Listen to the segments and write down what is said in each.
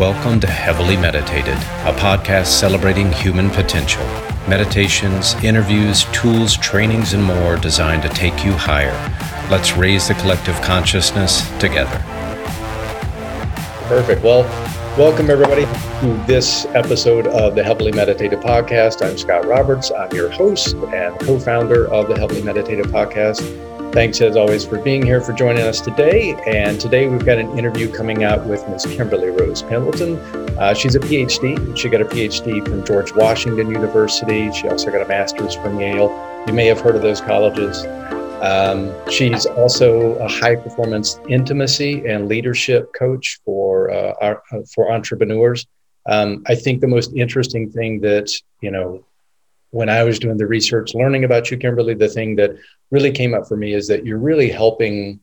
Welcome to Heavily Meditated, a podcast celebrating human potential. Meditations, interviews, tools, trainings, and more designed to take you higher. Let's raise the collective consciousness together. Perfect. Well, welcome everybody to this episode of the Heavily Meditated podcast. I'm Scott Roberts. I'm your host and co founder of the Heavily Meditated podcast. Thanks as always for being here, for joining us today. And today we've got an interview coming out with Ms. Kimberly Rose Pendleton. Uh, she's a PhD. She got a PhD from George Washington University. She also got a master's from Yale. You may have heard of those colleges. Um, she's also a high performance intimacy and leadership coach for uh, our, for entrepreneurs. Um, I think the most interesting thing that you know when I was doing the research, learning about you, Kimberly, the thing that really came up for me is that you're really helping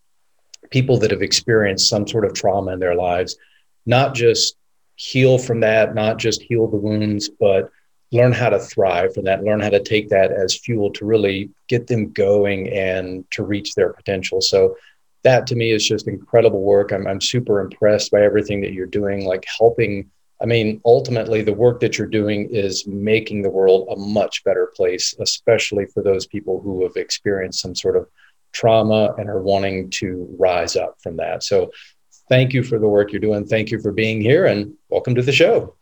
people that have experienced some sort of trauma in their lives, not just heal from that, not just heal the wounds, but learn how to thrive from that, learn how to take that as fuel to really get them going and to reach their potential. So that to me is just incredible work. I'm, I'm super impressed by everything that you're doing, like helping I mean, ultimately, the work that you're doing is making the world a much better place, especially for those people who have experienced some sort of trauma and are wanting to rise up from that. So, thank you for the work you're doing. Thank you for being here and welcome to the show.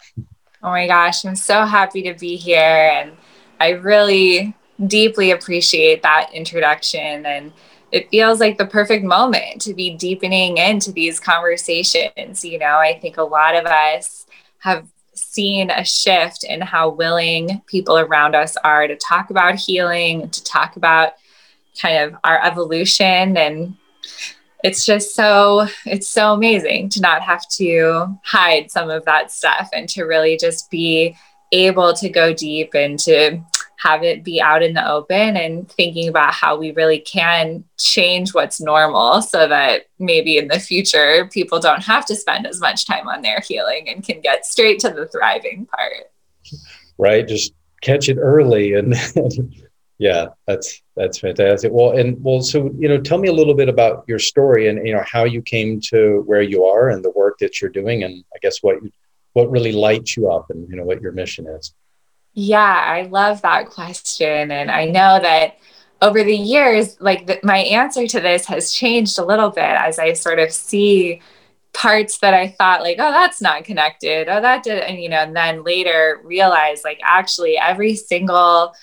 Oh my gosh, I'm so happy to be here. And I really deeply appreciate that introduction. And it feels like the perfect moment to be deepening into these conversations. You know, I think a lot of us have seen a shift in how willing people around us are to talk about healing, to talk about kind of our evolution. And it's just so it's so amazing to not have to hide some of that stuff and to really just be able to go deep and to have it be out in the open and thinking about how we really can change what's normal so that maybe in the future people don't have to spend as much time on their healing and can get straight to the thriving part. Right. Just catch it early and yeah, that's that's fantastic. Well, and well, so you know, tell me a little bit about your story and you know how you came to where you are and the work that you're doing, and I guess what what really lights you up and you know what your mission is. Yeah, I love that question. And I know that over the years, like my answer to this has changed a little bit as I sort of see parts that I thought like, oh, that's not connected. Oh, that did, and you know, and then later realize like actually every single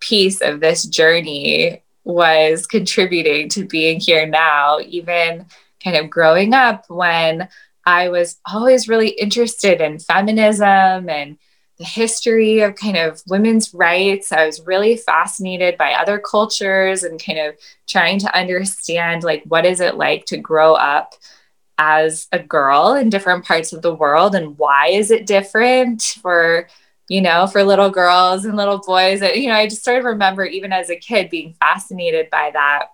piece of this journey was contributing to being here now, even kind of growing up when I was always really interested in feminism and the history of kind of women's rights. I was really fascinated by other cultures and kind of trying to understand like what is it like to grow up as a girl in different parts of the world and why is it different for you know for little girls and little boys you know i just sort of remember even as a kid being fascinated by that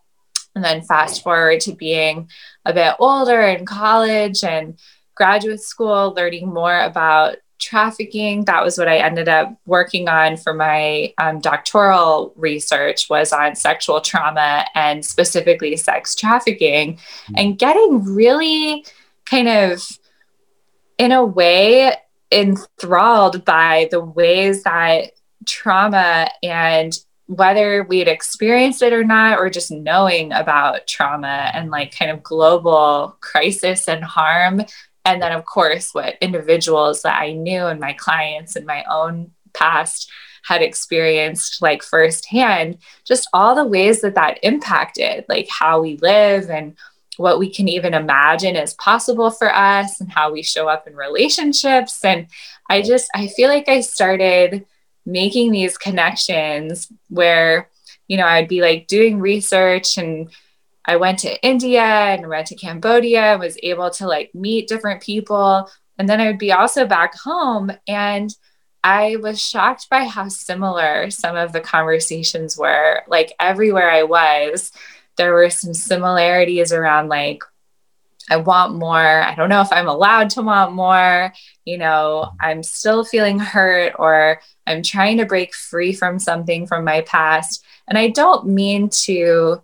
and then fast forward to being a bit older in college and graduate school learning more about trafficking that was what i ended up working on for my um, doctoral research was on sexual trauma and specifically sex trafficking mm-hmm. and getting really kind of in a way enthralled by the ways that trauma and whether we'd experienced it or not or just knowing about trauma and like kind of global crisis and harm and then of course what individuals that i knew and my clients and my own past had experienced like firsthand just all the ways that that impacted like how we live and what we can even imagine is possible for us and how we show up in relationships. And i just i feel like i started making these connections where you know i'd be like doing research and I went to India and went to Cambodia and was able to like meet different people. And then I would be also back home. And I was shocked by how similar some of the conversations were. Like everywhere I was, there were some similarities around like, I want more. I don't know if I'm allowed to want more. You know, I'm still feeling hurt or I'm trying to break free from something from my past. And I don't mean to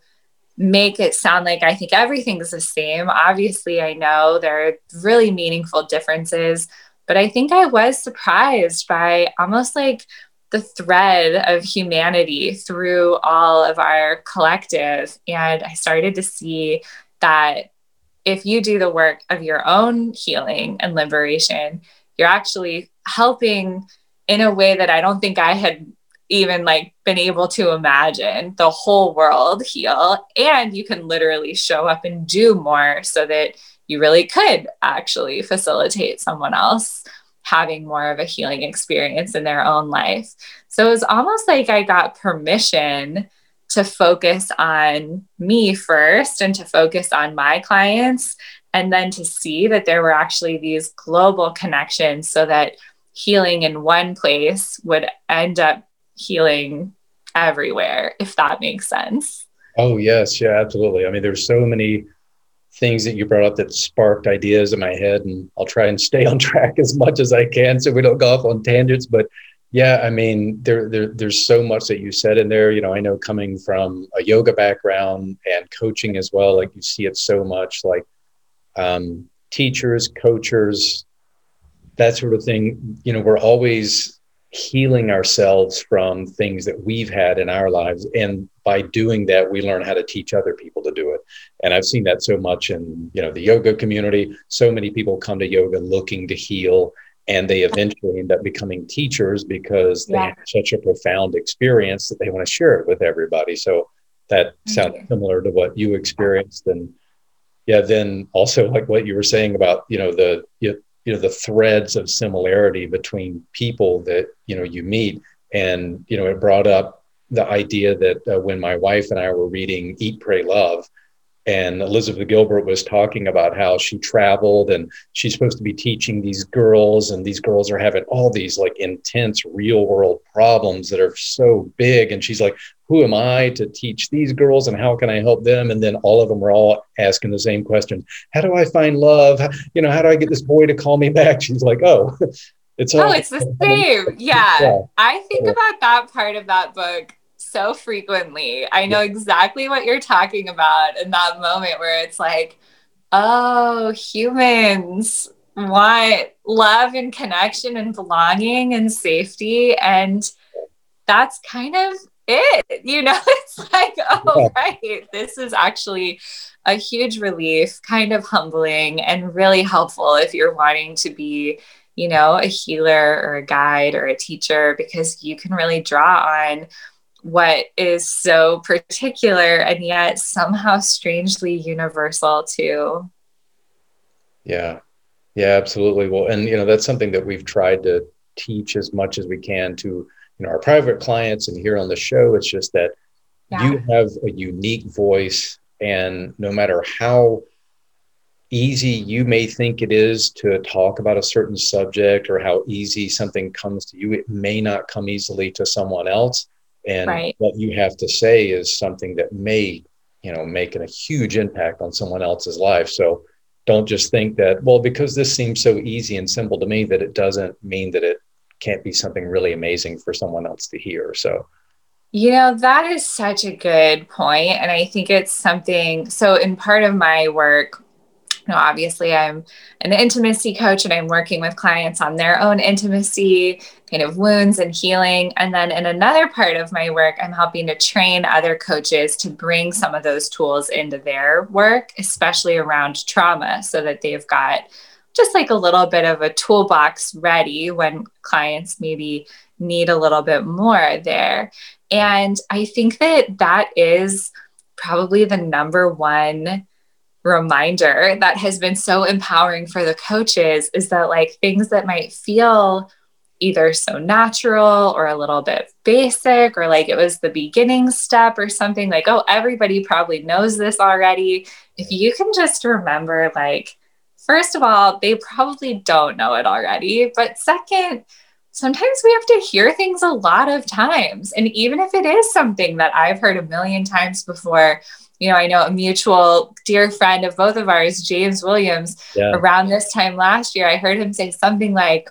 make it sound like I think everything's the same. Obviously, I know there are really meaningful differences, But I think I was surprised by almost like the thread of humanity through all of our collective. And I started to see that if you do the work of your own healing and liberation, you're actually helping in a way that I don't think I had even like been able to imagine the whole world heal and you can literally show up and do more so that you really could actually facilitate someone else having more of a healing experience in their own life. So it was almost like I got permission to focus on me first and to focus on my clients and then to see that there were actually these global connections so that healing in one place would end up healing everywhere, if that makes sense. Oh, yes. Yeah, absolutely. I mean, there's so many things that you brought up that sparked ideas in my head, and I'll try and stay on track as much as I can so we don't go off on tangents. But yeah, I mean, there, there there's so much that you said in there. You know, I know coming from a yoga background and coaching as well, like you see it so much, like um, teachers, coaches, that sort of thing. You know, we're always healing ourselves from things that we've had in our lives. And by doing that we learn how to teach other people to do it. And i've seen that so much in you know the yoga community. So many people come to yoga looking to heal and they eventually end up becoming teachers because they have such a profound experience that they want to share it with everybody. So that sounds similar to what you experienced. And yeah then also like what you were saying about you know the you you know the threads of similarity between people that you know you meet. And you know it brought up the idea that uh, when my wife and I were reading Eat Pray Love and Elizabeth Gilbert was talking about how she traveled and she's supposed to be teaching these girls and these girls are having all these like intense real world problems that are so big. And she's like who am I to teach these girls and how can I help them? And then all of them are all asking the same question. How do I find love? How, you know, how do I get this boy to call me back? She's like, oh, it's oh, all. Oh, it's the same. Yeah. yeah. I think yeah. about that part of that book so frequently. I know exactly what you're talking about in that moment where it's like, oh, humans want love and connection and belonging and safety. And that's kind of it. You know, it's like, oh, yeah. right. This is actually a huge relief, kind of humbling, and really helpful if you're wanting to be, you know, a healer or a guide or a teacher, because you can really draw on what is so particular and yet somehow strangely universal too. Yeah. Yeah, absolutely. Well, and you know, that's something that we've tried to teach as much as we can to you know our private clients and here on the show it's just that yeah. you have a unique voice and no matter how easy you may think it is to talk about a certain subject or how easy something comes to you it may not come easily to someone else and right. what you have to say is something that may you know make a huge impact on someone else's life so don't just think that well because this seems so easy and simple to me that it doesn't mean that it can't be something really amazing for someone else to hear. So, you know, that is such a good point. And I think it's something, so in part of my work, you know, obviously I'm an intimacy coach and I'm working with clients on their own intimacy, kind of wounds and healing. And then in another part of my work, I'm helping to train other coaches to bring some of those tools into their work, especially around trauma, so that they've got just like a little bit of a toolbox ready when clients maybe need a little bit more there. And I think that that is probably the number one reminder that has been so empowering for the coaches is that like things that might feel either so natural or a little bit basic or like it was the beginning step or something like oh everybody probably knows this already if you can just remember like first of all, they probably don't know it already. But second, sometimes we have to hear things a lot of times. And even if it is something that I've heard a million times before, you know, I know a mutual dear friend of both of ours, James Williams, yeah. around this time last year, I heard him say something like,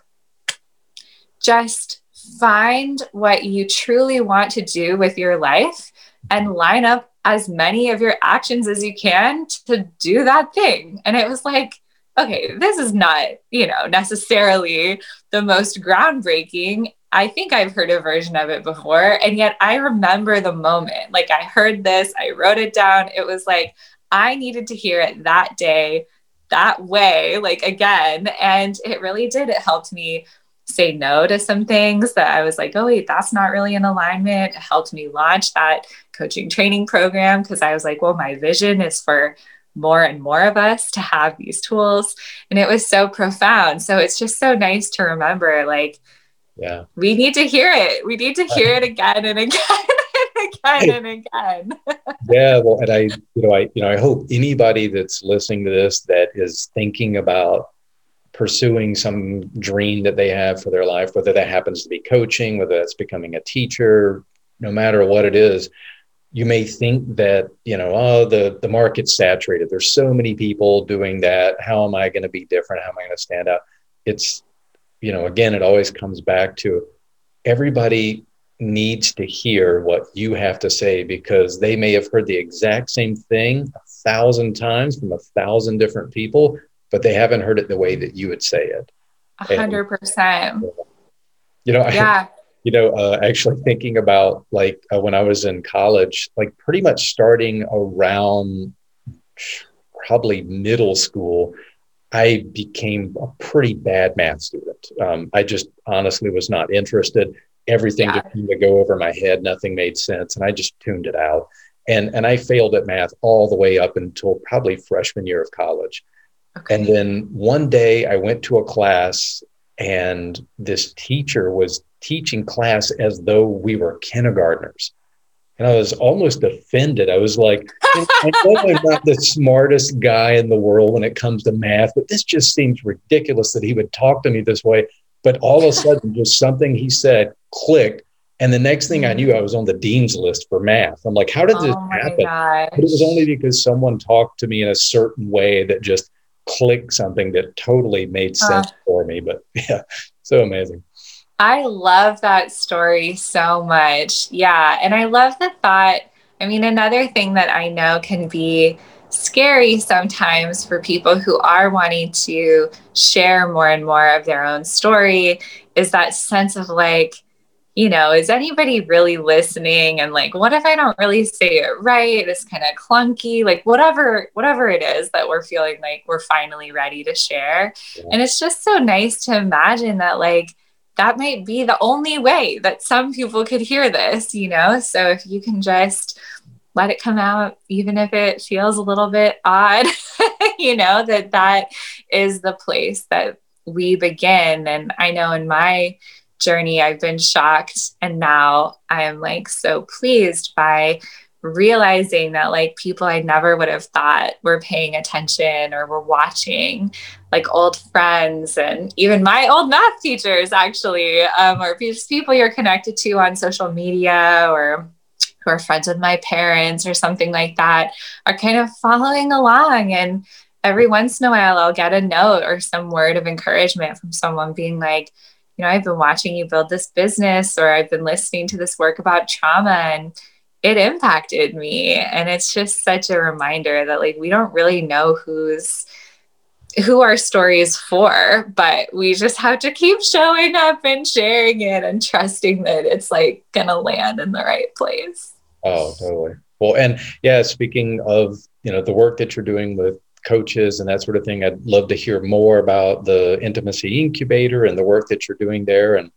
just find what you truly want to do with your life and line up as many of your actions as you can to do that thing. And it was like, okay, this is not, you know, necessarily the most groundbreaking. I think I've heard a version of it before. And yet I remember the moment. Like I heard this, I wrote it down. It was like, I needed to hear it that day, that way, like again. And it really did. It helped me say no to some things that I was like, oh, wait, that's not really in alignment. It helped me launch that coaching training program because I was like, well, my vision is for more and more of us to have these tools. And it was so profound. So it's just so nice to remember like, yeah, we need to hear it. We need to hear it again and again and again and again. yeah. Well, and I, you know, I, you know, I hope anybody that's listening to this that is thinking about pursuing some dream that they have for their life, whether that happens to be coaching, whether that's becoming a teacher, no matter what it is, you may think that you know oh the the market's saturated. There's so many people doing that. How am i going to be different? How am i going to stand out? It's you know again it always comes back to everybody needs to hear what you have to say because they may have heard the exact same thing a thousand times from a thousand different people but they haven't heard it the way that you would say it. A hundred percent. You know yeah. I, you know, uh, actually thinking about like uh, when I was in college, like pretty much starting around probably middle school, I became a pretty bad math student. Um, I just honestly was not interested. Everything yeah. just seemed to go over my head. Nothing made sense, and I just tuned it out. And and I failed at math all the way up until probably freshman year of college. Okay. And then one day I went to a class, and this teacher was teaching class as though we were kindergartners. And I was almost offended. I was like, I know I'm not the smartest guy in the world when it comes to math, but this just seems ridiculous that he would talk to me this way. But all of a sudden, just something he said clicked. And the next thing I knew, I was on the dean's list for math. I'm like, how did this oh happen? Gosh. But it was only because someone talked to me in a certain way that just clicked something that totally made sense uh, for me. But yeah, so amazing. I love that story so much. Yeah. And I love the thought. I mean, another thing that I know can be scary sometimes for people who are wanting to share more and more of their own story is that sense of like, you know, is anybody really listening? And like, what if I don't really say it right? It's kind of clunky, like whatever, whatever it is that we're feeling like we're finally ready to share. And it's just so nice to imagine that, like, that might be the only way that some people could hear this, you know? So if you can just let it come out, even if it feels a little bit odd, you know, that that is the place that we begin. And I know in my journey, I've been shocked. And now I am like so pleased by realizing that like people I never would have thought were paying attention or were watching, like old friends and even my old math teachers actually, um, or just people you're connected to on social media or who are friends with my parents or something like that, are kind of following along. And every once in a while, I'll get a note or some word of encouragement from someone being like, you know, I've been watching you build this business, or I've been listening to this work about trauma and it impacted me. And it's just such a reminder that like we don't really know who's who our story is for but we just have to keep showing up and sharing it and trusting that it's like gonna land in the right place. Oh totally. Well and yeah speaking of you know the work that you're doing with coaches and that sort of thing i'd love to hear more about the intimacy incubator and the work that you're doing there. And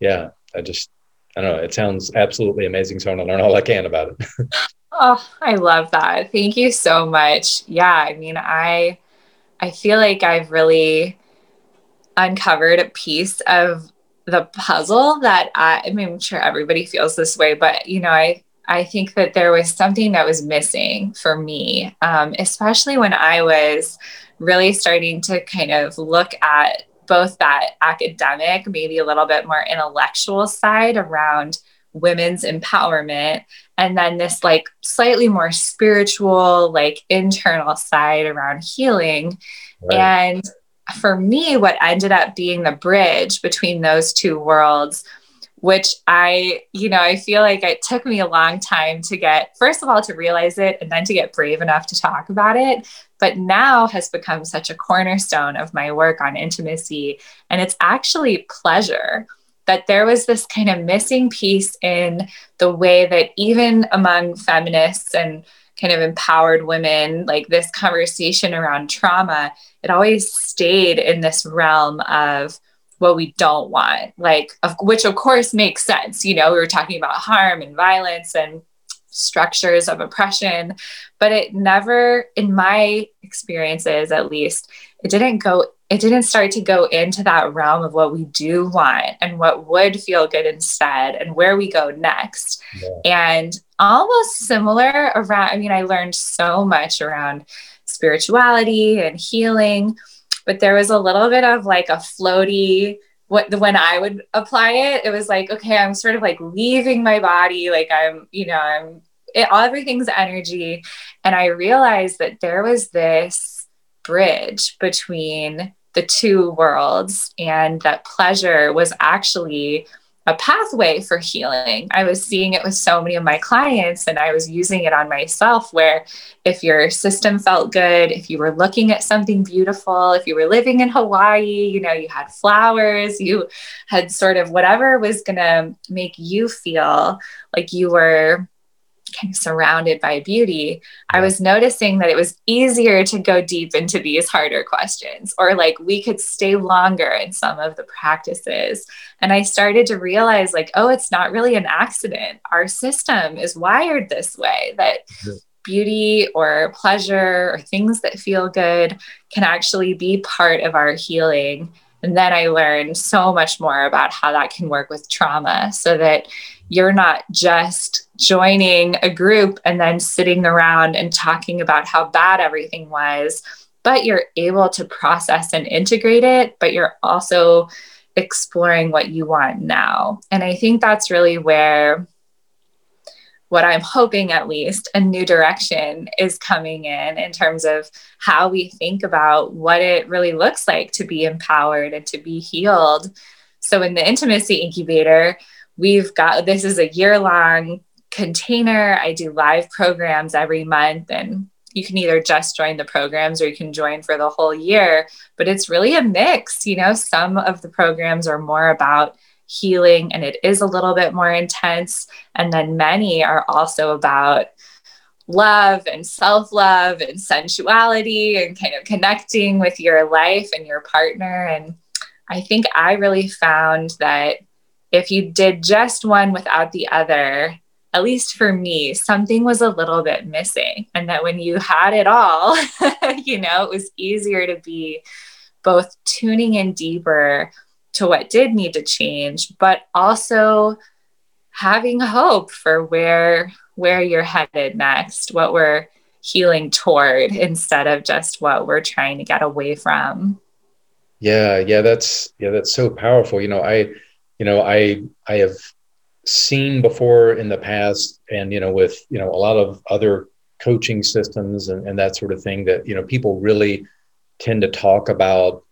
yeah i just I don't know. It sounds absolutely amazing. So I want to learn all I can about it. oh, I love that. Thank you so much. Yeah, I mean, I I feel like I've really uncovered a piece of the puzzle that I, I mean, I'm sure everybody feels this way, but you know, I I think that there was something that was missing for me, um, especially when I was really starting to kind of look at both that academic, maybe a little bit more intellectual side around women's empowerment, and then this like slightly more spiritual, like internal side around healing. Right. And for me, what ended up being the bridge between those two worlds which I, you know, I feel like it took me a long time to get, first of all, to realize it and then to get brave enough to talk about it. But now has become such a cornerstone of my work on intimacy. And it's actually pleasure that there was this kind of missing piece in the way that even among feminists and kind of empowered women, like this conversation around trauma, it always stayed in this realm of what we don't want, like, of, which of course makes sense. You know, we were talking about harm and violence and structures of oppression, but it never, in my experiences at least, it didn't go it didn't start to go into that realm of what we do want and what would feel good instead and where we go next. Yeah. And almost similar around, I mean, I learned so much around spirituality and healing, but there was a little bit of like a floaty, what when I would apply it, it was like, okay, I'm sort of like leaving my body, like I'm, you know, I'm it, everything's energy. And I realized that there was this bridge between the two worlds and that pleasure was actually a pathway for healing. I was seeing it with so many of my clients and I was using it on myself where if your system felt good, if you were looking at something beautiful, if you were living in Hawaii, you know, you had flowers, you had sort of whatever was going to make you feel like you were surrounded by beauty, I was noticing that it was easier to go deep into these harder questions, or like we could stay longer in some of the practices. And I started to realize, like, oh, it's not really an accident. Our system is wired this way that. Beauty or pleasure or things that feel good can actually be part of our healing and then I learned so much more about how that can work with trauma so that you're not just joining a group and then sitting around and talking about how bad everything was, but you're able to process and integrate it, but you're also exploring what you want now. And I think that's really where what I'm hoping at least a new direction is coming in in terms of how we think about what it really looks like to be empowered and to be healed. So in the intimacy incubator, we've got this is a year long container. I do live programs every month and you can either just join the programs or you can join for the whole year, but it's really a mix, you know, some of the programs are more about healing and it is a little bit more intense. And then many are also about love and self love and sensuality and kind of connecting with your life and your partner. And I think I really found that if you did just one without the other, at least for me, something was a little bit missing. And that when you had it all, you know, it was easier to be both tuning in deeper to what did need to change, but also having hope for where where you're headed next, what we're healing toward instead of just what we're trying to get away from. Yeah, yeah, that's yeah, that's so powerful. You know, I you know, I I have seen before in the past and you know with, you know, a lot of other coaching systems and, and that sort of thing that, you know, people really tend to talk about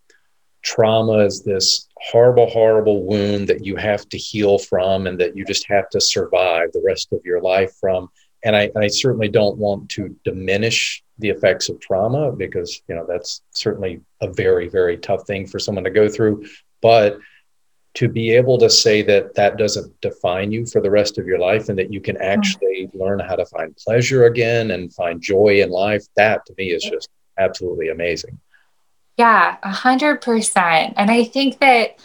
trauma as this horrible, horrible wound that you have to heal from and that you just have to survive the rest of your life from. And I, I certainly don't want to diminish the effects of trauma because, you know, that's certainly a very, very tough thing for someone to go through. But to be able to say that that doesn't define you for the rest of your life and that you can mm-hmm. actually mm-hmm. learn how to find pleasure again and find joy in life, that to me is just absolutely amazing. Yeah, a hundred percent. And I think that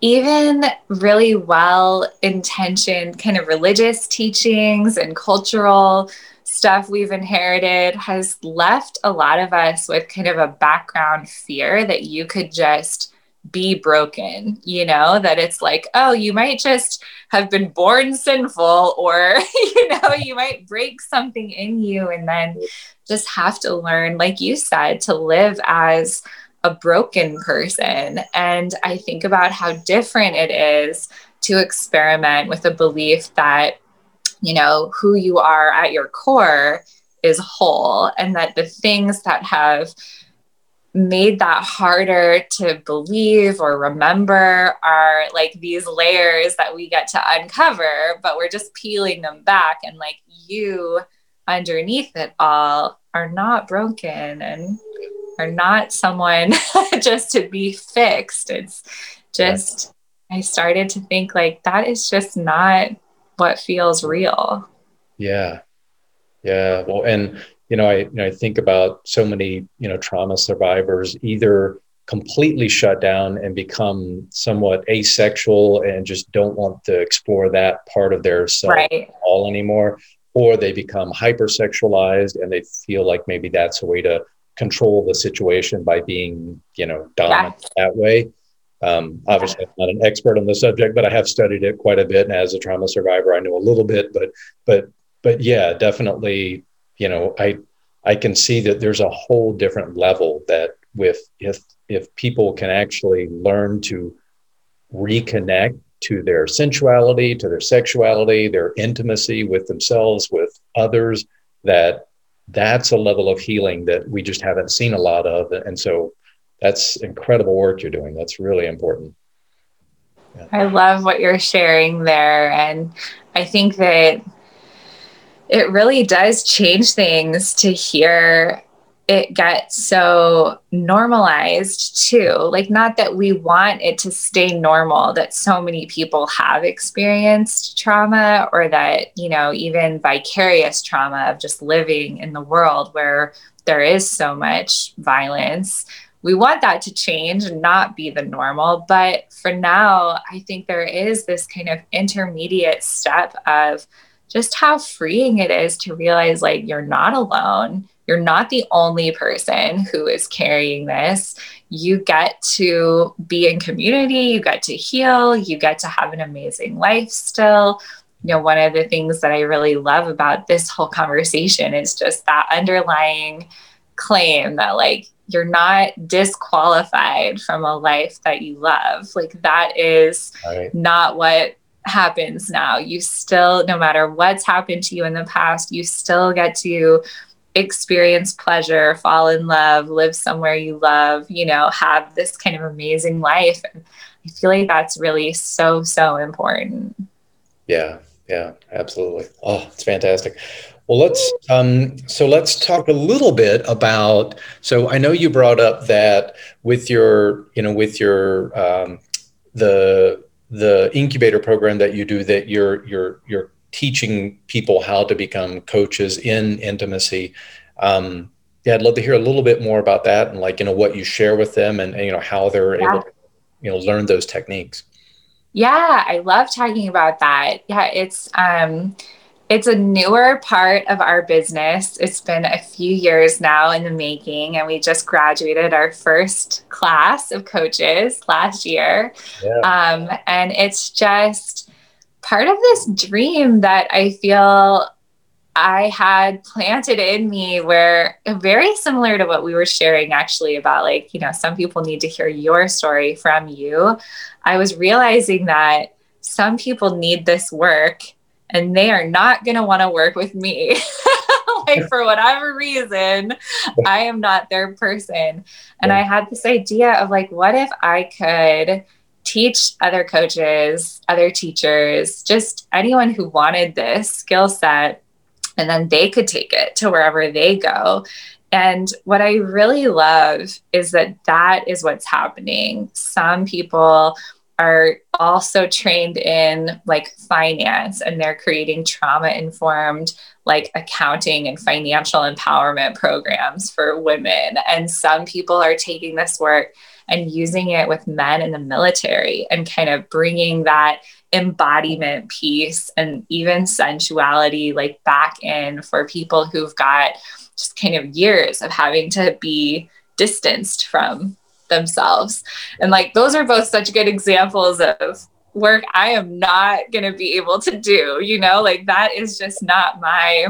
even really well intentioned kind of religious teachings and cultural stuff we've inherited has left a lot of us with kind of a background fear that you could just be broken, you know, that it's like, oh, you might just have been born sinful, or, you know, you might break something in you and then just have to learn, like you said, to live as a broken person. And I think about how different it is to experiment with a belief that, you know, who you are at your core is whole and that the things that have made that harder to believe or remember are like these layers that we get to uncover, but we're just peeling them back. And like you underneath it all are not broken and are not someone just to be fixed. It's just, I started to think like that is just not what feels real. Yeah. Yeah. Well, and you know, I you know, I think about so many you know trauma survivors either completely shut down and become somewhat asexual and just don't want to explore that part of their self right. all anymore, or they become hypersexualized and they feel like maybe that's a way to control the situation by being you know dominant yeah. that way. Um, obviously, I'm not an expert on the subject, but I have studied it quite a bit, and as a trauma survivor, I know a little bit. But but but yeah, definitely you know, I I can see that there's a whole different level that with if if people can actually learn to reconnect to their sensuality, to their sexuality, their intimacy with themselves, with others, that that's a level of healing that we just haven't seen a lot of. And so that's incredible work you're doing. That's really important. Yeah. I love what you're sharing there. And I think that it really does change things to hear it get so normalized too. Like, not that we want it to stay normal, that so many people have experienced trauma or that, you know, even vicarious trauma of just living in the world where there is so much violence. We want that to change and not be the normal. But for now, I think there is this kind of intermediate step of, just how freeing it is to realize like you're not alone. You're not the only person who is carrying this. You get to be in community, you get to heal, you get to have an amazing life still. You know, one of the things that I really love about this whole conversation is just that underlying claim that like you're not disqualified from a life that you love. Like that is right. not what happens now. You still, no matter what's happened to you in the past, you still get to experience pleasure, fall in love, live somewhere you love, you know, have this kind of amazing life. And I feel like that's really so, so important. Yeah, yeah, absolutely. Oh, it's fantastic. Well, let's um, so let's talk a little bit about. So I know you brought up that with your, you know, with your um, the the incubator program that you do that you're you're you're teaching people how to become coaches in intimacy. Um, yeah i'd love to hear a little bit more about that and like you know what you share with them and, and you know how they're yeah. able to you know learn those techniques. Yeah i love talking about that. Yeah it's um it's a newer part of our business. It's been a few years now in the making, and we just graduated our first class of coaches last year. Yeah. Um, and it's just part of this dream that I feel I had planted in me where very similar to what we were sharing actually about like, you know, some people need to hear your story from you. I was realizing that some people need this work and they are not going to want to work with me. like for whatever reason, I am not their person. And yeah. I had this idea of like, what if I could teach other coaches, other teachers, just anyone who wanted this skill set, and then they could take it to wherever they go. And what I really love is that that is what's happening. Some people are also trained in like finance and they're creating trauma informed like accounting and financial empowerment programs for women. And some people are taking this work and using it with men in the military and kind of bringing that embodiment piece and even sensuality like back in for people who've got just kind of years of having to be distanced from themselves. And like those are both such good examples of work I am not going to be able to do, you know, like that is just not my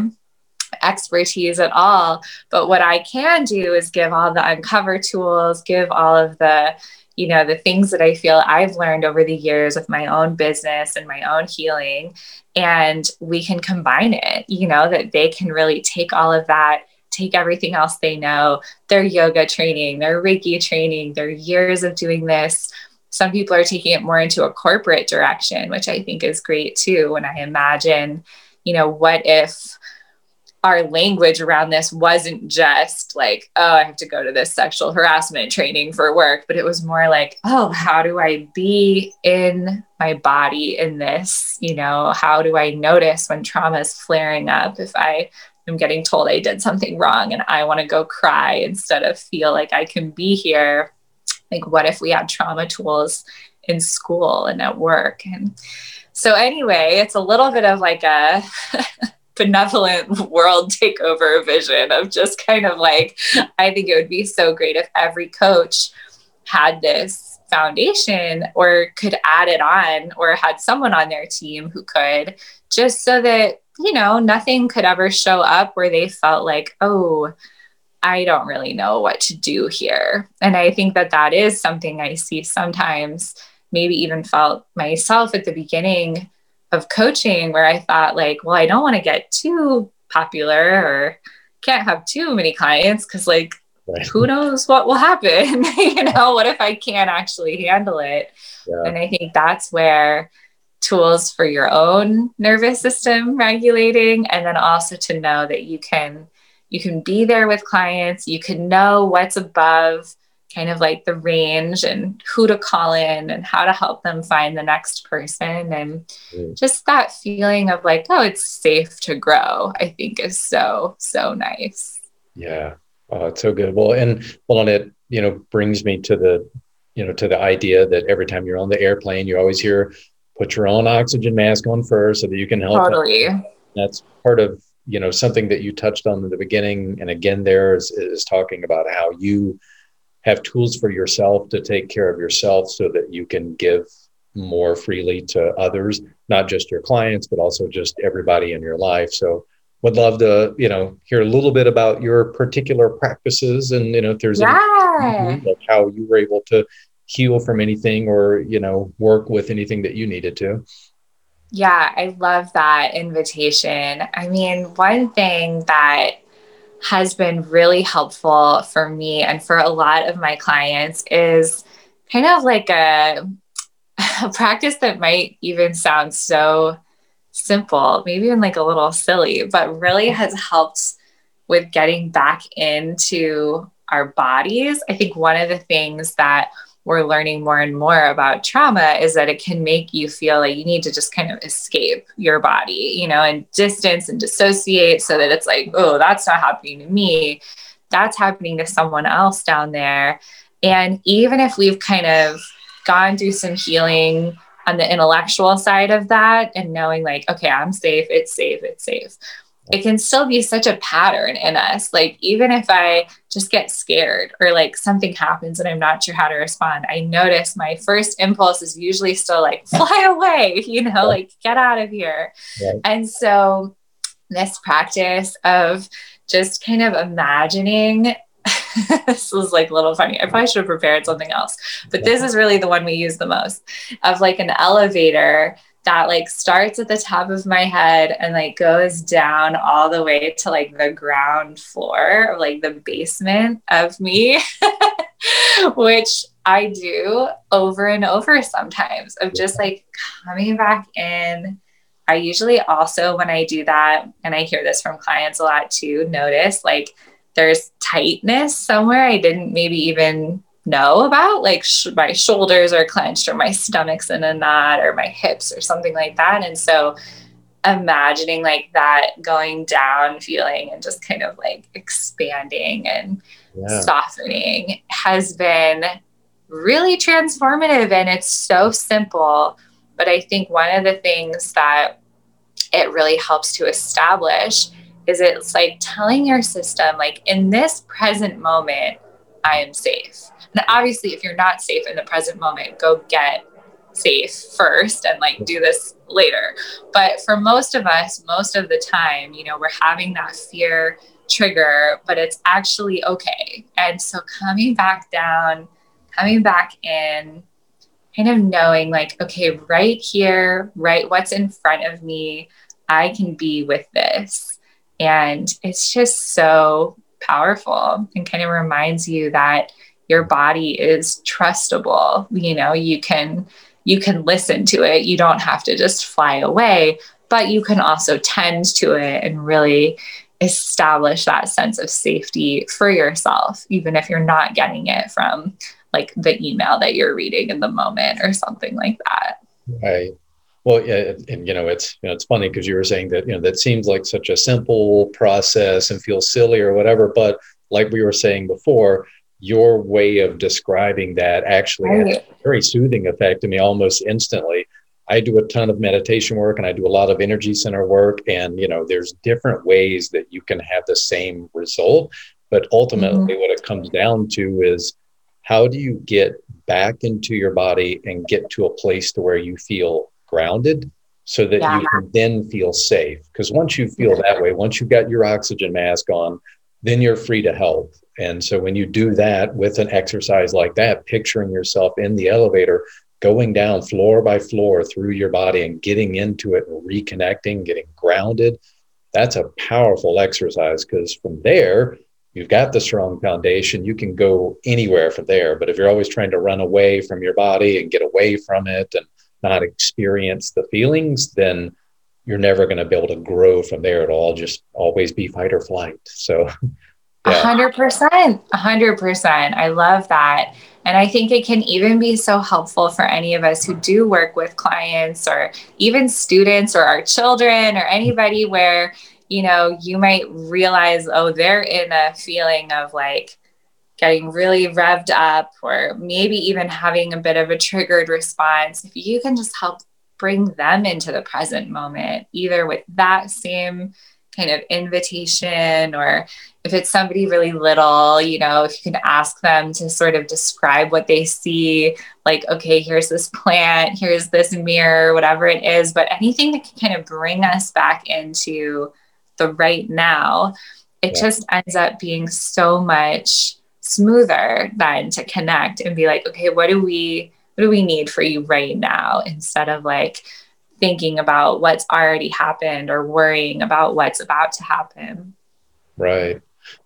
expertise at all. But what I can do is give all the uncover tools, give all of the you know the things that i feel i've learned over the years with my own business and my own healing and we can combine it you know that they can really take all of that take everything else they know, their yoga training, their Reiki training, their years of doing this. Some people are taking it more into a corporate direction, which I think is great too. When I imagine, you know, what if our language around this wasn't just like, oh, I have to go to this sexual harassment training for work, but it was more like, oh, how do I be in my body in this? You know, how do I notice when trauma is flaring up? If I am getting told I did something wrong and I want to go cry instead of feel like I can be here, like, what if we had trauma tools in school and at work? And so, anyway, it's a little bit of like a, benevolent world takeover vision of just kind of like, I think it would be so great if every coach had this foundation or could add it on or had someone on their team who could just so that, you know, nothing could ever show up where they felt like, oh, I don't really know what to do here. And I think that that is something I see sometimes, maybe even felt myself at the beginning of coaching where I thought like, well, I don't want to get too popular or can't have too many clients because like right. who knows what will happen? you know, what if I can't actually handle it? Yeah. And I think that's where tools for your own nervous system regulating and then also to know that you can you can be there with clients, you can know what's above kind of like the range and who to call in and how to help them find the next person. And mm. just that feeling of like oh it's safe to grow i think is so so nice. Yeah. Oh it's so good. Well and well and it you know brings me to the you know to the idea that every time you're on the airplane you always hear put your own oxygen mask on first so that you can help totally them. that's part of you know something that you touched on in the beginning and again there is, is talking about how you have tools for yourself to take care of yourself so that you can give more freely to others, not just your clients, but also just everybody in your life. So would love to, you know, hear a little bit about your particular practices and, you know, if there's yeah. any, like how you were able to heal from anything or, you know, work with anything that you needed to. Yeah, I love that invitation. I mean, one thing that has been really helpful for me and for a lot of my clients is kind of like a, a practice that might even sound so simple, maybe even like a little silly, but really has helped with getting back into our bodies. I think one of the things that we're learning more and more about trauma is that it can make you feel like you need to just kind of escape your body, you know, and distance and dissociate so that it's like, oh, that's not happening to me. That's happening to someone else down there. And even if we've kind of gone through some healing on the intellectual side of that and knowing like, okay, I'm safe, it's safe, it's safe it can still be such a pattern in us. Like, even if I just get scared or like something happens and I'm not sure how to respond, I notice my first impulse is usually still like, fly away, you know, like get out of here. Right. And so, this practice of just kind of imagining this was like a little funny. I probably should have prepared something else, but this is really the one we use the most of like an elevator that like starts at the top of my head and like goes down all the way to like the ground floor or like the basement of me, which I do over and over sometimes of just like coming back in. I usually also, when I do that, and I hear this from clients a lot too, notice like there's tightness somewhere I didn't maybe even know about like sh- my shoulders are clenched or my stomach's in a knot or my hips or something like that. And so imagining like that going down feeling and just kind of like expanding and yeah. softening has been really transformative and it's so simple. But i think one of the things that it really helps to establish is it's like telling your system like in this present moment i am safe obviously, if you're not safe in the present moment, go get safe first and like do this later. But for most of us, most of the time, you know, we're having that fear trigger, but it's actually okay. And so coming back down, coming back in, kind of knowing like, okay, right here, right, what's in front of me, I can be with this. And it's just so powerful and kind of reminds you that your body is trustable. You know, you can you can listen to it. You don't have to just fly away, but you can also tend to it and really establish that sense of safety for yourself, even if you're not getting it from like the email that you're reading in the moment or something like that. Right. Well, yeah, and you know, it's you know, it's funny because you were saying that you know that seems like such a simple process and feels silly or whatever, but like we were saying before, your way of describing that actually right. has a very soothing effect to me almost instantly. I do a ton of meditation work and I do a lot of energy center work. And, you know, there's different ways that you can have the same result. But ultimately, mm-hmm. what it comes down to is how do you get back into your body and get to a place to where you feel grounded so that yeah. you can then feel safe? Because once you feel that way, once you've got your oxygen mask on, then you're free to help. And so when you do that with an exercise like that, picturing yourself in the elevator, going down floor by floor through your body and getting into it and reconnecting, getting grounded, that's a powerful exercise because from there, you've got the strong foundation. You can go anywhere from there. But if you're always trying to run away from your body and get away from it and not experience the feelings, then you're never going to be able to grow from there at all. Just always be fight or flight. So, a hundred percent, a hundred percent. I love that. And I think it can even be so helpful for any of us who do work with clients or even students or our children or anybody where, you know, you might realize, oh, they're in a feeling of like getting really revved up or maybe even having a bit of a triggered response. If you can just help bring them into the present moment, either with that same kind of invitation or if it's somebody really little, you know, if you can ask them to sort of describe what they see, like, okay, here's this plant, here's this mirror, whatever it is, but anything that can kind of bring us back into the right now, it yeah. just ends up being so much smoother than to connect and be like, okay, what do we what do we need for you right now instead of like thinking about what's already happened or worrying about what's about to happen. Right.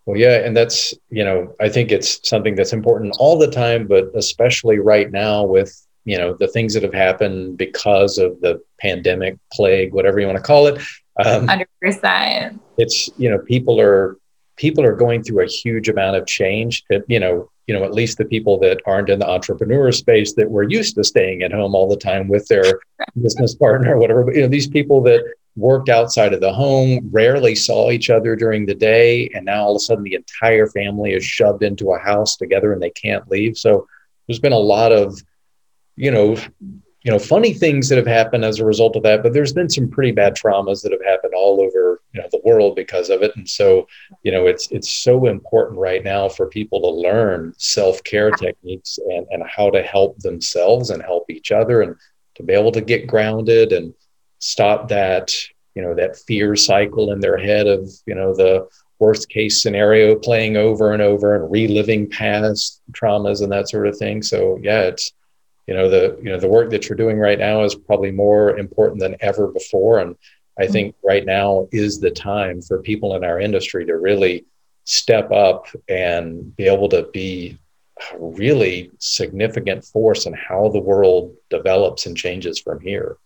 Well, yeah, and that's, you know, I think it's something that's important all the time, but especially right now with, you know, the things that have happened because of the pandemic, plague, whatever you want to call it. Um, 100%. It's, you know, people are people are going through a huge amount of change. You know, you know, at least the people that aren't in the entrepreneur space that were used to staying at home all the time with their business partner or whatever. But you know, these people that worked outside of the home, rarely saw each other during the day, and now all of a sudden the entire family is shoved into a house together and they can't leave. So there's been a lot of, you know, you know funny things that have happened as a result of that but there's been some pretty bad traumas that have happened all over you know the world because of it. And so you know it's it's so important right now for people to learn self-care techniques and and how to help themselves and help each other and to be able to get grounded and stop that you know that fear cycle in their head of you know the worst case scenario playing over and over and reliving past traumas and that sort of thing. So yeah it's you know the you know the work that you're doing right now is probably more important than ever before. And i mm-hmm. think right now is the time for people in our industry to really step up and be able to be a really significant force in how the world develops and changes from here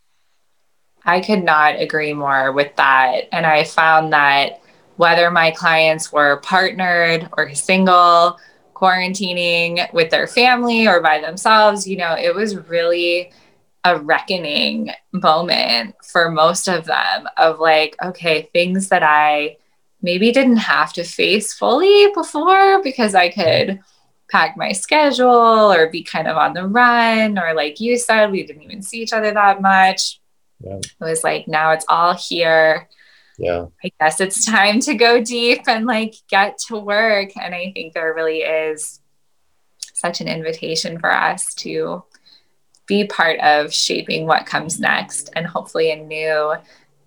i could not agree more with that and i found that whether my clients were partnered or single quarantining with their family or by themselves, you know, it was really a reckoning moment for most of them of like, okay, things that I maybe didn't have to face fully before because I could pack my schedule or be kind of on the run, or like you said, we didn't even see each other that much. Yeah. It was like, now it's all here yeah i guess it's time to go deep and like get to work and i think there really is such an invitation for us to be part of shaping what comes next and hopefully a new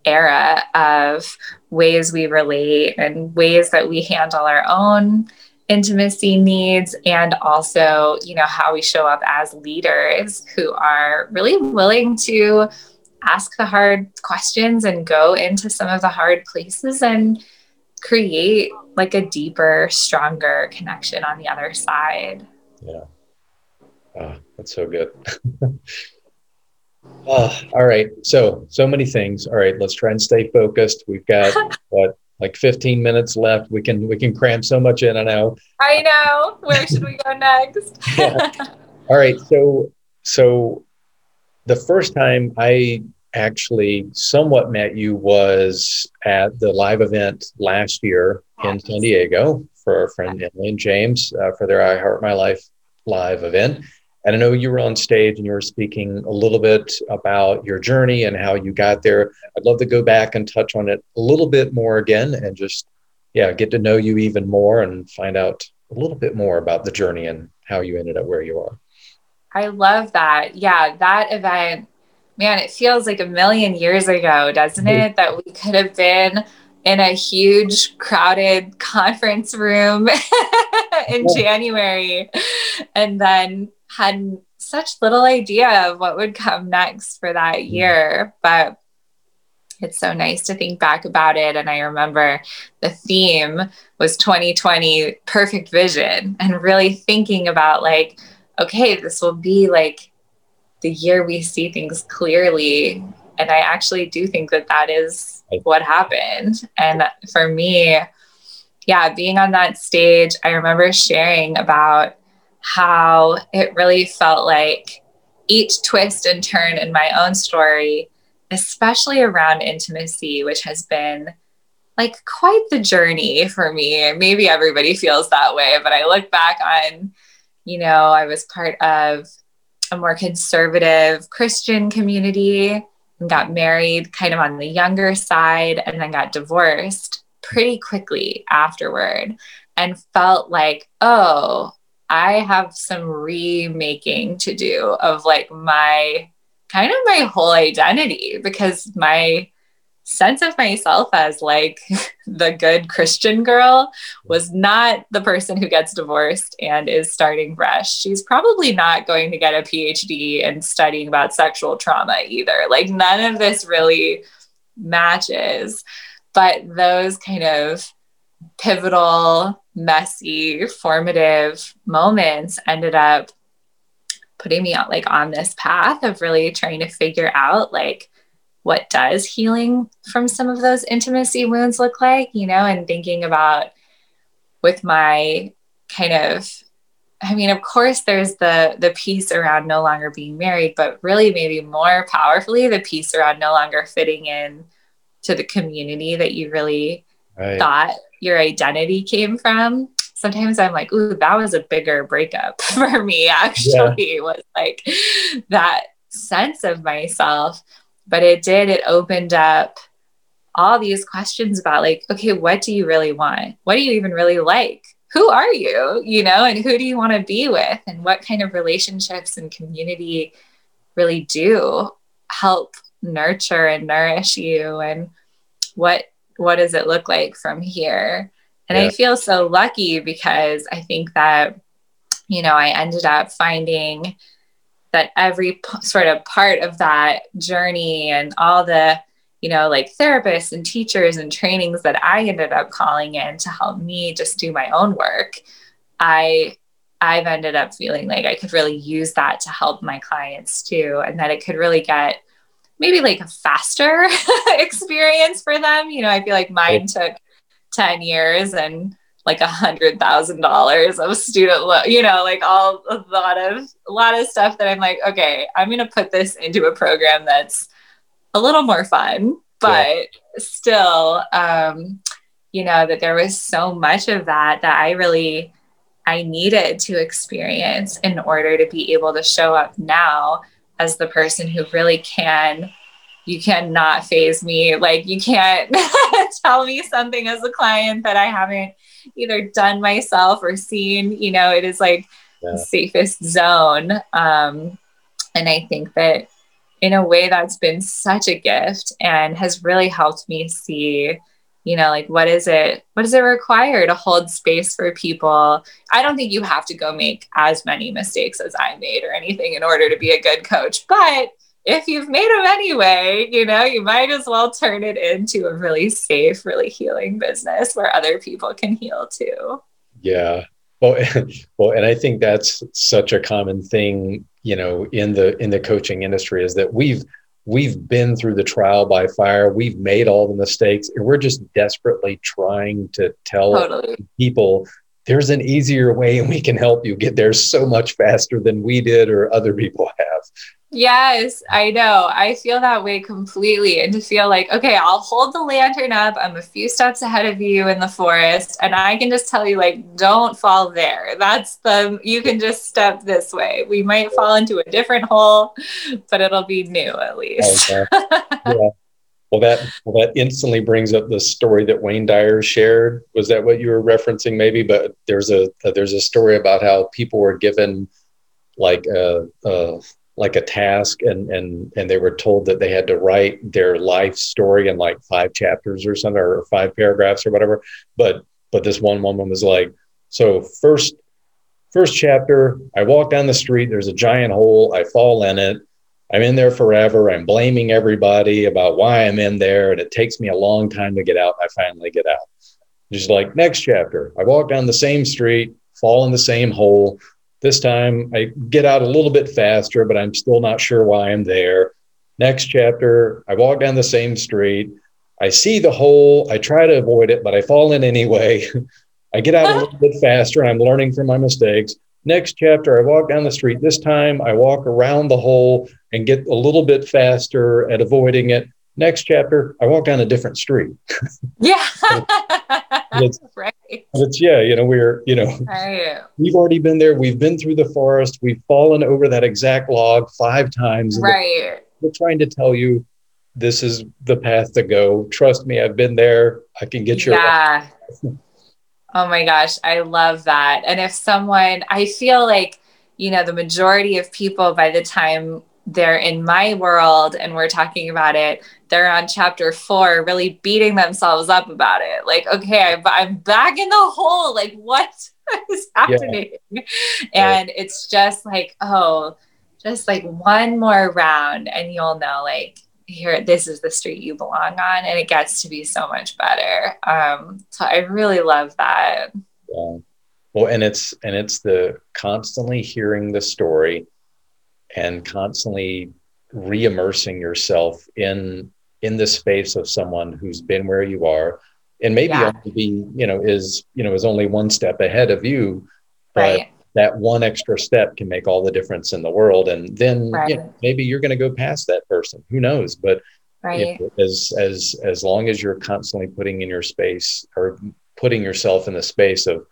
era of ways we relate and ways that we handle our own intimacy needs and also you know how we show up as leaders who are really willing to ask the hard questions and go into some of the hard places and create like a deeper, stronger connection on the other side. Yeah. Oh, that's so good. oh, all right. So, so many things. All right. Let's try and stay focused. We've got what, like 15 minutes left. We can, we can cram so much in. I know. I know. Where should we go next? yeah. All right. So, so the first time I actually somewhat met you was at the live event last year in San Diego for our friend Emily and James uh, for their I Heart My Life live event. And I know you were on stage and you were speaking a little bit about your journey and how you got there. I'd love to go back and touch on it a little bit more again and just, yeah, get to know you even more and find out a little bit more about the journey and how you ended up where you are. I love that. Yeah, that event, man, it feels like a million years ago, doesn't mm-hmm. it? That we could have been in a huge crowded conference room in January and then had such little idea of what would come next for that mm-hmm. year. But it's so nice to think back about it. And I remember the theme was 2020 perfect vision and really thinking about like, okay, this will be like the year we see things clearly. And I actually do think that that is what happened. And for me, yeah, being on that stage, I remember sharing about how it really felt like each twist and turn in my own story, especially around intimacy, which has been like quite the journey for me. Maybe everybody feels that way, but I look back on, you know, I was part of a more conservative Christian community and got married kind of on the younger side and then got divorced pretty quickly afterward and felt like, oh, I have some remaking to do of like my kind of my whole identity because my sense of myself as like the good Christian girl was not the person who gets divorced and is starting fresh. She's probably not going to get a PhD and studying about sexual trauma either. Like none of this really matches. But those kind of pivotal, messy, formative moments ended up putting me out like on this path of really trying to figure out like what does healing from some of those intimacy wounds look like, you know, and thinking about with my kind of I mean, of course there's the the piece around no longer being married, but really maybe more powerfully the piece around no longer fitting in to the community that you really right. thought your identity came from. Sometimes I'm like, ooh, that was a bigger breakup for me, actually, yeah. was like that sense of myself but it did it opened up all these questions about like okay what do you really want? What do you even really like? Who are you? You know and who do you want to be with? And what kind of relationships and community really do help nurture and nourish you? And what what does it look like from here and yeah. i feel so lucky because i think that you know i ended up finding that every p- sort of part of that journey and all the you know like therapists and teachers and trainings that i ended up calling in to help me just do my own work i i've ended up feeling like i could really use that to help my clients too and that it could really get maybe like a faster experience for them. You know i feel like mine took 10 years and like a hundred thousand dollars of student loan, you know, like all a lot of a lot of stuff that I'm like, okay, I'm gonna put this into a program that's a little more fun, but yeah. still, um, you know, that there was so much of that that I really I needed to experience in order to be able to show up now as the person who really can you cannot faze me like you can't tell me something as a client that i haven't either done myself or seen. You know, it is like yeah. the safest zone. Um, and I think that in a way that's been such a gift and has really helped me see you know like what is it what does it require to hold space for people i don't think you have to go make as many mistakes as i made or anything in order to be a good coach but if you've made them anyway, you know, you might as well turn it into a really safe, really healing business where other people can heal too. Yeah. Well, well, and I think that's such a common thing, you know, in the in the coaching industry is that we've we've been through the trial by fire, we've made all the mistakes, and we're just desperately trying to tell totally. people there's an easier way and we can help you get there so much faster than we did or other people have. Yes, I know. I feel that way completely. And to feel like, okay, I'll hold the lantern up. I'm a few steps ahead of you in the forest. And I can just tell you, like, don't fall there. That's the, you can just step this way. We might fall into a different hole, but it'll be new at least. Okay. yeah. Well, that well, that instantly brings up the story that Wayne Dyer shared. Was that what you were referencing, maybe? But there's a uh, there's a story about how people were given like a, a like a task, and and and they were told that they had to write their life story in like five chapters or something, or five paragraphs or whatever. But but this one woman was like, so first first chapter, I walk down the street. There's a giant hole. I fall in it. I'm in there forever. I'm blaming everybody about why I'm in there, and it takes me a long time to get out. I finally get out. Just like next chapter, I walk down the same street, fall in the same hole. This time I get out a little bit faster, but I'm still not sure why I'm there. Next chapter, I walk down the same street. I see the hole. I try to avoid it, but I fall in anyway. I get out a little bit faster and I'm learning from my mistakes. Next chapter, I walk down the street. This time I walk around the hole and get a little bit faster at avoiding it. Next chapter, I walk down a different street. Yeah. it's, right. It's, yeah, you know, we're, you know, right. we've already been there. We've been through the forest. We've fallen over that exact log five times. Right. We're trying to tell you this is the path to go. Trust me, I've been there. I can get you. Yeah. Oh my gosh, I love that. And if someone, I feel like, you know, the majority of people by the time they're in my world and we're talking about it, they're on chapter four, really beating themselves up about it. Like, okay, I'm back in the hole. Like, what is happening? Yeah. And yeah. it's just like, oh, just like one more round, and you'll know, like, here this is the street you belong on and it gets to be so much better um so i really love that yeah. well and it's and it's the constantly hearing the story and constantly re-immersing yourself in in the space of someone who's been where you are and maybe yeah. only be you know is you know is only one step ahead of you but right that one extra step can make all the difference in the world and then right. you know, maybe you're going to go past that person who knows but right. as as as long as you're constantly putting in your space or putting yourself in the space of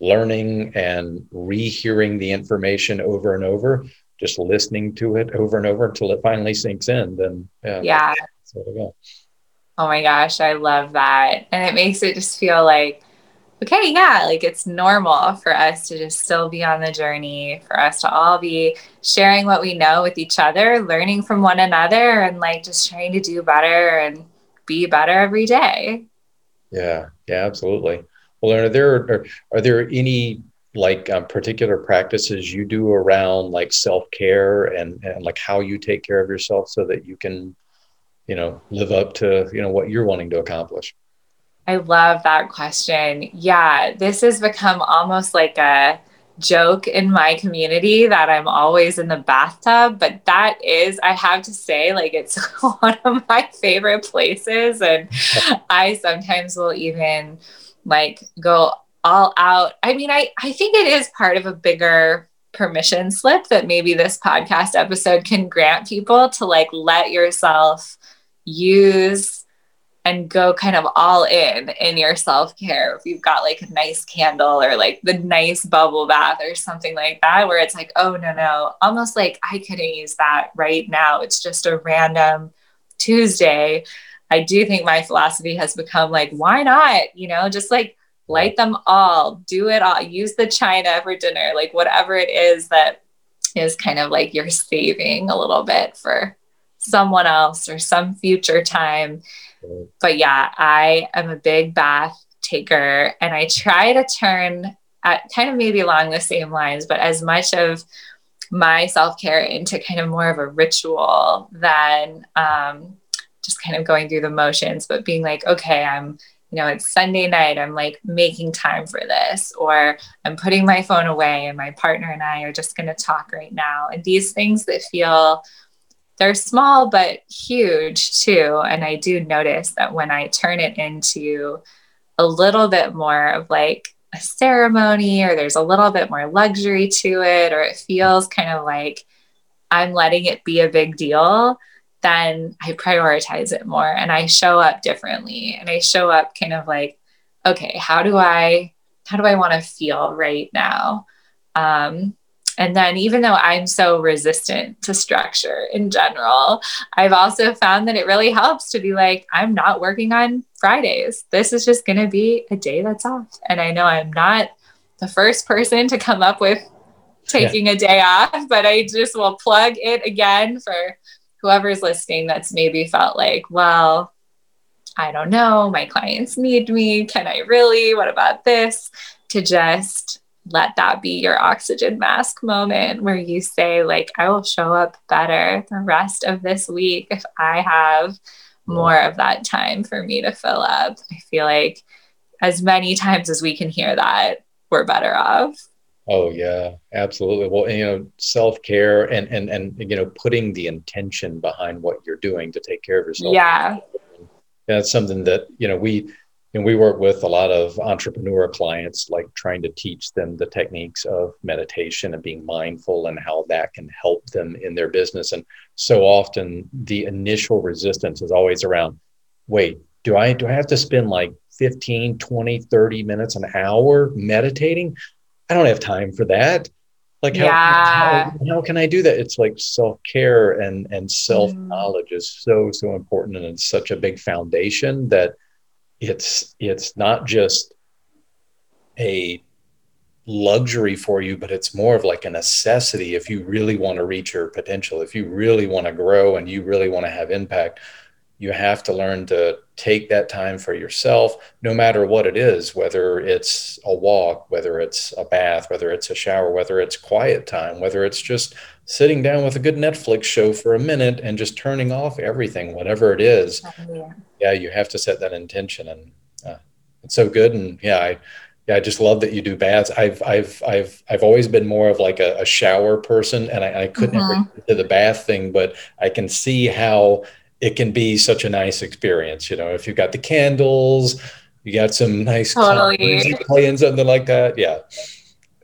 learning and rehearing the information over and over just listening to it over and over until it finally sinks in then yeah, yeah. oh my gosh i love that and it makes it just feel like okay, yeah, like it's normal for us to just still be on the journey, for us to all be sharing what we know with each other, learning from one another, and like just trying to do better and be better every day. Yeah, yeah, absolutely. Well, are there are, are there any like um, particular practices you do around like self care and and like how you take care of yourself so that you can, you know, live up to you know what you're wanting to accomplish? I love that question. Yeah, this has become almost like a joke in my community that I'm always in the bathtub, but that is, I have to say, like it's one of my favorite places. And I sometimes will even like go all out. I mean, I, I think it is part of a bigger permission slip that maybe this podcast episode can grant people to like let yourself use and go kind of all in in your self-care. If you've got like a nice candle or like the nice bubble bath or something like that where it's like oh no no almost like i couldn't use that right now. It's just a random tuesday. I do think my philosophy has become like why not? You know just like light them all. Do it all. Use the china for dinner. Like whatever it is that is kind of like you're saving a little bit for someone else or some future time. But yeah, I am a big bath taker and I try to turn at kind of maybe along the same lines, but as much of my self care into kind of more of a ritual than um, just kind of going through the motions, but being like, okay, I'm, you know, it's Sunday night, I'm like making time for this, or I'm putting my phone away and my partner and I are just going to talk right now. And these things that feel, they're small but huge too. And I do notice that when I turn it into a little bit more of like a ceremony, or there's a little bit more luxury to it, or it feels kind of like I'm letting it be a big deal, then I prioritize it more and I show up differently. And I show up kind of like, okay, how do I how do I want to feel right now? Um, and then, even though I'm so resistant to structure in general, I've also found that it really helps to be like, I'm not working on Fridays. This is just going to be a day that's off. And I know I'm not the first person to come up with taking yeah. a day off, but I just will plug it again for whoever's listening that's maybe felt like, well, I don't know, my clients need me. Can I really? What about this? To just let that be your oxygen mask moment where you say like i will show up better the rest of this week if i have more of that time for me to fill up i feel like as many times as we can hear that we're better off oh yeah absolutely. Well you know self-care and and and you know putting the intention behind what you're doing to take care of yourself. Yeah. That's something that you know we and we work with a lot of entrepreneur clients like trying to teach them the techniques of meditation and being mindful and how that can help them in their business. And so often the initial resistance is always around wait do i do i have to spend like 15 20 30 minutes an hour meditating i don't have time for that like how, yeah. how, how, can i do that it's like self-care and and self-knowledge mm. is so so important and it's such a big foundation that it's it's not just a luxury for you but it's more of like a necessity if you really want to reach your potential if you really want to grow and you really want to have impact you have to learn to take that time for yourself no matter what it is whether it's a walk whether it's a bath whether it's a shower whether it's quiet time whether it's just sitting down with a good netflix show for a minute and just turning off everything whatever it is oh, yeah yeah, you have to set that intention, and uh, it's so good. And yeah, I yeah, I just love that you do baths. I've I've I've I've always been more of like a, a shower person, and I, I couldn't mm-hmm. ever get to the bath thing, but I can see how it can be such a nice experience. You know, if you've got the candles, you got some nice totally playing something like that. Yeah.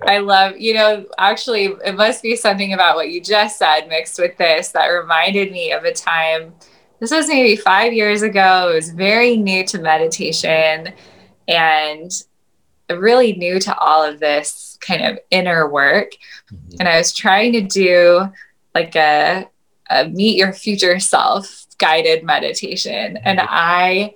I love, you know, actually, it must be something about what you just said mixed with this that reminded me of a time this was maybe five years ago. It was very new to meditation and really new to all of this kind of inner work. Mm-hmm. And I was trying to do like a, a meet your future self guided meditation. And mm-hmm. I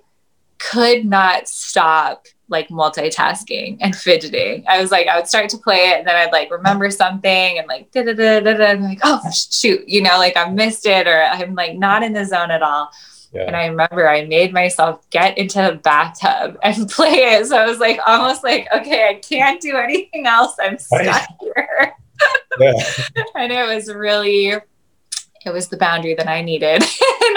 could not stop like multitasking and fidgeting. I was like, I would start to play it and then I'd like remember something and like da da da da da. And like, oh shoot, you know, like I missed it or I'm like not in the zone at all. Yeah. And I remember I made myself get into the bathtub and play it. So I was like almost like, okay, I can't do anything else. I'm stuck here. Yeah. and it was really it was the boundary that I needed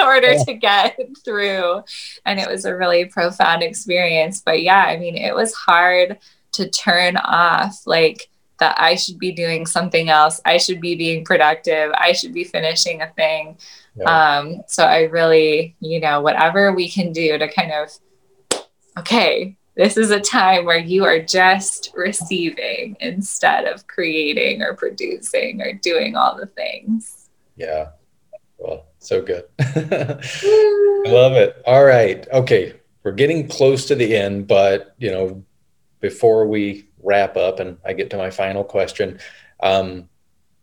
order to get through. And it was a really profound experience. But yeah, I mean, it was hard to turn off like that I should be doing something else. I should be being productive. I should be finishing a thing. Yeah. Um, so I really, you know, whatever we can do to kind of, okay, this is a time where you are just receiving instead of creating or producing or doing all the things. Yeah. Well, so good. I love it. All right. Okay. We're getting close to the end, but you know, before we wrap up and I get to my final question, um,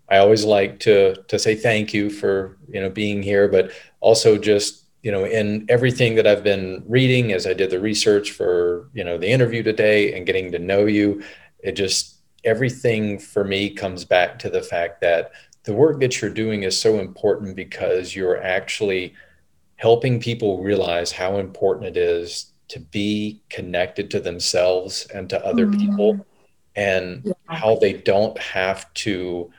I always like to to say thank you for you know being here, but also just you know in everything that I've been reading as I did the research for you know the interview today and getting to know you, it just everything for me comes back to the fact that the work that you're doing is so important because you're actually helping people realize how important it is to be connected to themselves and to other mm-hmm. people and yeah. how they don't have to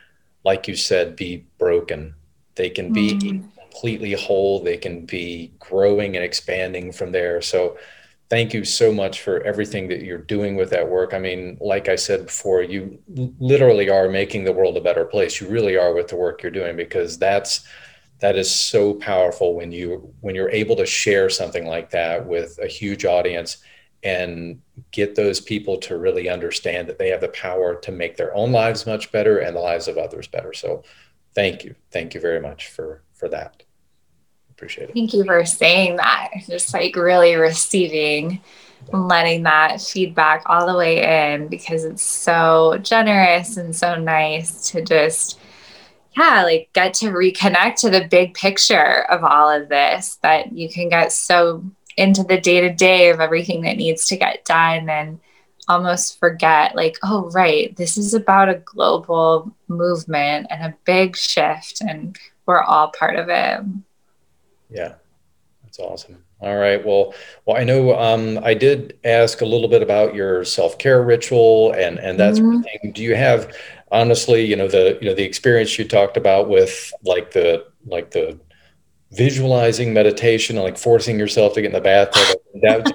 like you said, be broken. They can be mm. completely whole. They can be growing and expanding from there. So thank you so much for everything that you're doing with that work. I mean, like I said before, you literally are making the world a better place. You really are with the work you're doing because that's that is so powerful when you when you're able to share something like that with a huge audience and get those people to really understand that they have the power to make their own lives much better and the lives of others better. So thank you. Thank you very much for for that. Appreciate it. Thank you for saying that. Just like really receiving and letting that feedback all the way in because it's so generous and so nice to just yeah, like get to reconnect to the big picture of all of this that you can get so into the day to day of everything that needs to get done and almost forget, like, oh, right, this is about a global movement and a big shift, and we're all part of it. Yeah, that's awesome. All right. Well, well, I know um, I did ask a little bit about your self care ritual and and that mm-hmm. sort of thing. Do you have, honestly, you know, the you know the experience you talked about with like the like the visualizing meditation and like forcing yourself to get in the bathtub that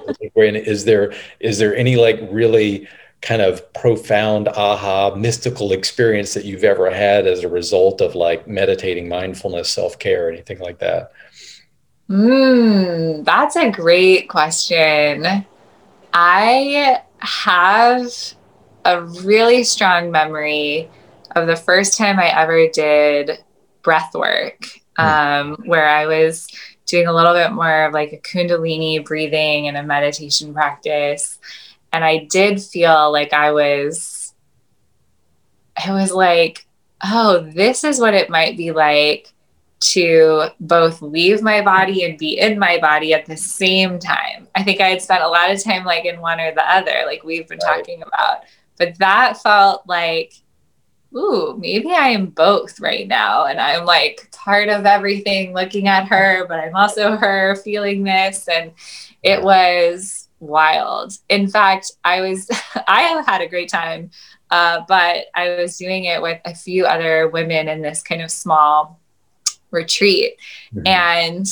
is there is there any like really kind of profound aha mystical experience that you've ever had as a result of like meditating mindfulness self-care anything like that mm, that's a great question i have a really strong memory of the first time i ever did breath work Hmm. um, where I was doing a little bit more of like a Kundalini breathing and a meditation practice. And I did feel like I was, I was like, oh, this is what it might be like to both leave my body and be in my body at the same time. I think I had spent a lot of time like in one or the other, like we've been right. talking about. But that felt like ooh, maybe I am both right now. And I'm like part of everything looking at her, but I'm also her feeling this. And it was wild. In fact, I was, I had a great time, uh, but I was doing it with a few other women in this kind of small retreat. Mm-hmm. And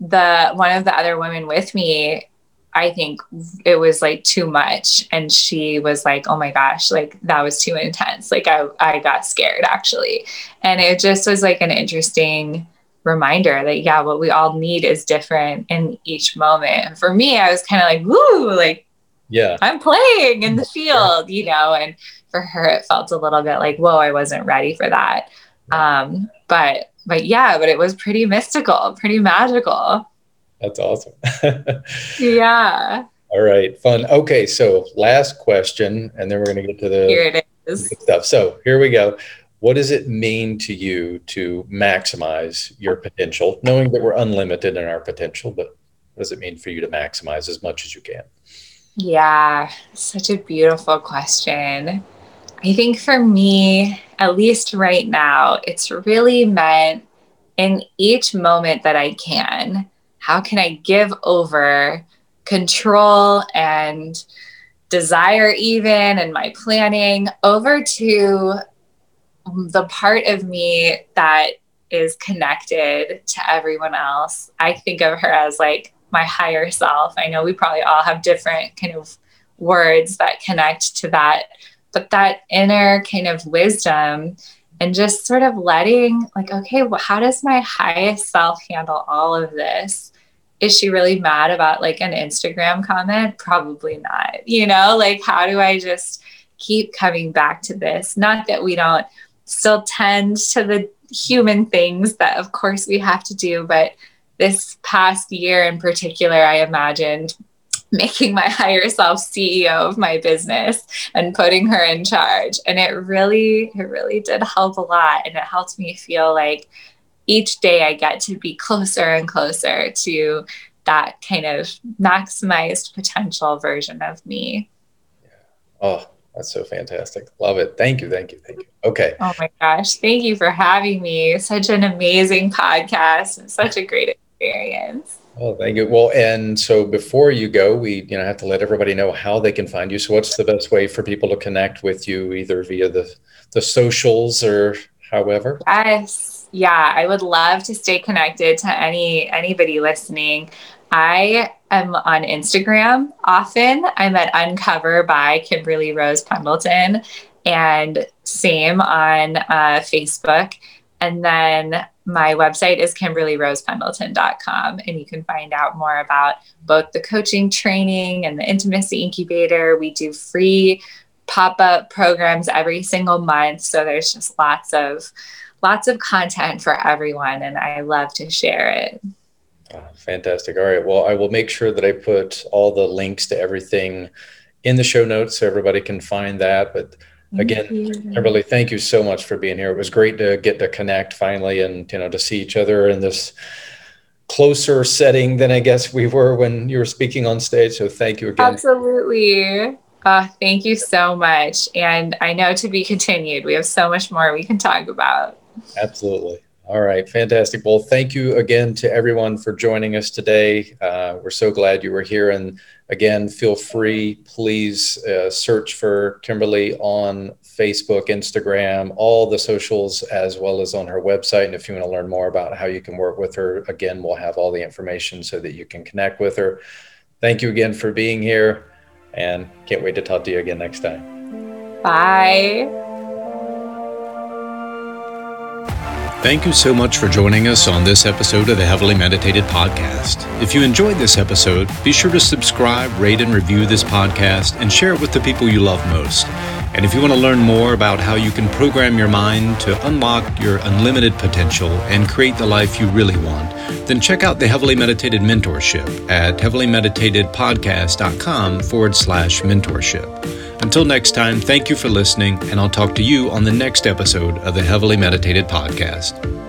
the one of the other women with me I think it was like too much. And she was like, oh my gosh, like that was too intense. Like I, I got scared actually. And it just was like an interesting reminder that, yeah, what we all need is different in each moment. And for me, I was kind of like, woo, like, yeah, I'm playing in the field, you know, and for her, it felt a little bit like, whoa, I wasn't ready for that. Um, but, but yeah, but it was pretty mystical, pretty magical. That's awesome. yeah. All right, fun. Okay, so last question, and then we're going to get to the here it is stuff. So here we go. What does it mean to you to maximize your potential, knowing that we're unlimited in our potential? But what does it mean for you to maximize as much as you can? Yeah, such a beautiful question. I think for me, at least right now, it's really meant in each moment that I can how can I give over control and desire, even and my planning, over to the part of me that is connected to everyone else? I think of her as like my higher self. I know we probably all have different kind of words that connect to that, but that inner kind of wisdom and just sort of letting like okay well, how does my highest self handle all of this is she really mad about like an Instagram comment? Probably not. You know, like how do I just keep coming back to this? Not that we don't still tend to the human things that, of course, we have to do, but this past year in particular, I imagined making my higher self CEO of my business and putting her in charge. And it really, it really did help a lot. And it helped me feel like each day I get to be closer and closer to that kind of maximized potential version of me. Yeah. Oh, that's so fantastic. Love it. Thank you. Thank you. Thank you. Okay. Oh my gosh. Thank you for having me. Such an amazing podcast and such a great experience. Oh, thank you. Well, and so before you go, we you know have to let everybody know how they can find you. So, what's the best way for people to connect with you, either via the the socials or however? Yes. Yeah, I would love to stay connected to any anybody listening. I am on Instagram often. I'm at Uncover by Kimberly Rose Pendleton, and same on uh, Facebook. And then my website is kimberlyrosependleton.com, and you can find out more about both the coaching training and the intimacy incubator. We do free pop up programs every single month, so there's just lots of lots of content for everyone, and I love to share it. Oh, fantastic. All right. Well, I will make sure that I put all the links to everything in the show notes so everybody can find that. But again, Kimberly, thank you so much for being here. It was great to get to connect finally and you know to see each other in this closer setting than I guess we were when you were speaking on stage. So thank you again. Absolutely. Uh, thank you so much. And I know to be continued. We have so much more we can talk about. Absolutely. All right, fantastic. Well, thank you again to everyone for joining us today. Uh, we're so glad you were here. And again, feel free, please uh, search for Kimberly on Facebook, Instagram, all the socials, as well as on her website. And if you want to learn more about how you can work with her, again, we'll have all the information so that you can connect with her. Thank you again for being here and can't wait to talk to you again next time. Bye. Thank you so much for joining us on this episode of the Heavily Meditated Podcast. If you enjoyed this episode, be sure to subscribe, rate, and review this podcast and share it with the people you love most. And if you want to learn more about how you can program your mind to unlock your unlimited potential and create the life you really want, then check out the Heavily Meditated Mentorship at heavilymeditatedpodcast.com forward slash mentorship. Until next time, thank you for listening, and I'll talk to you on the next episode of the Heavily Meditated Podcast.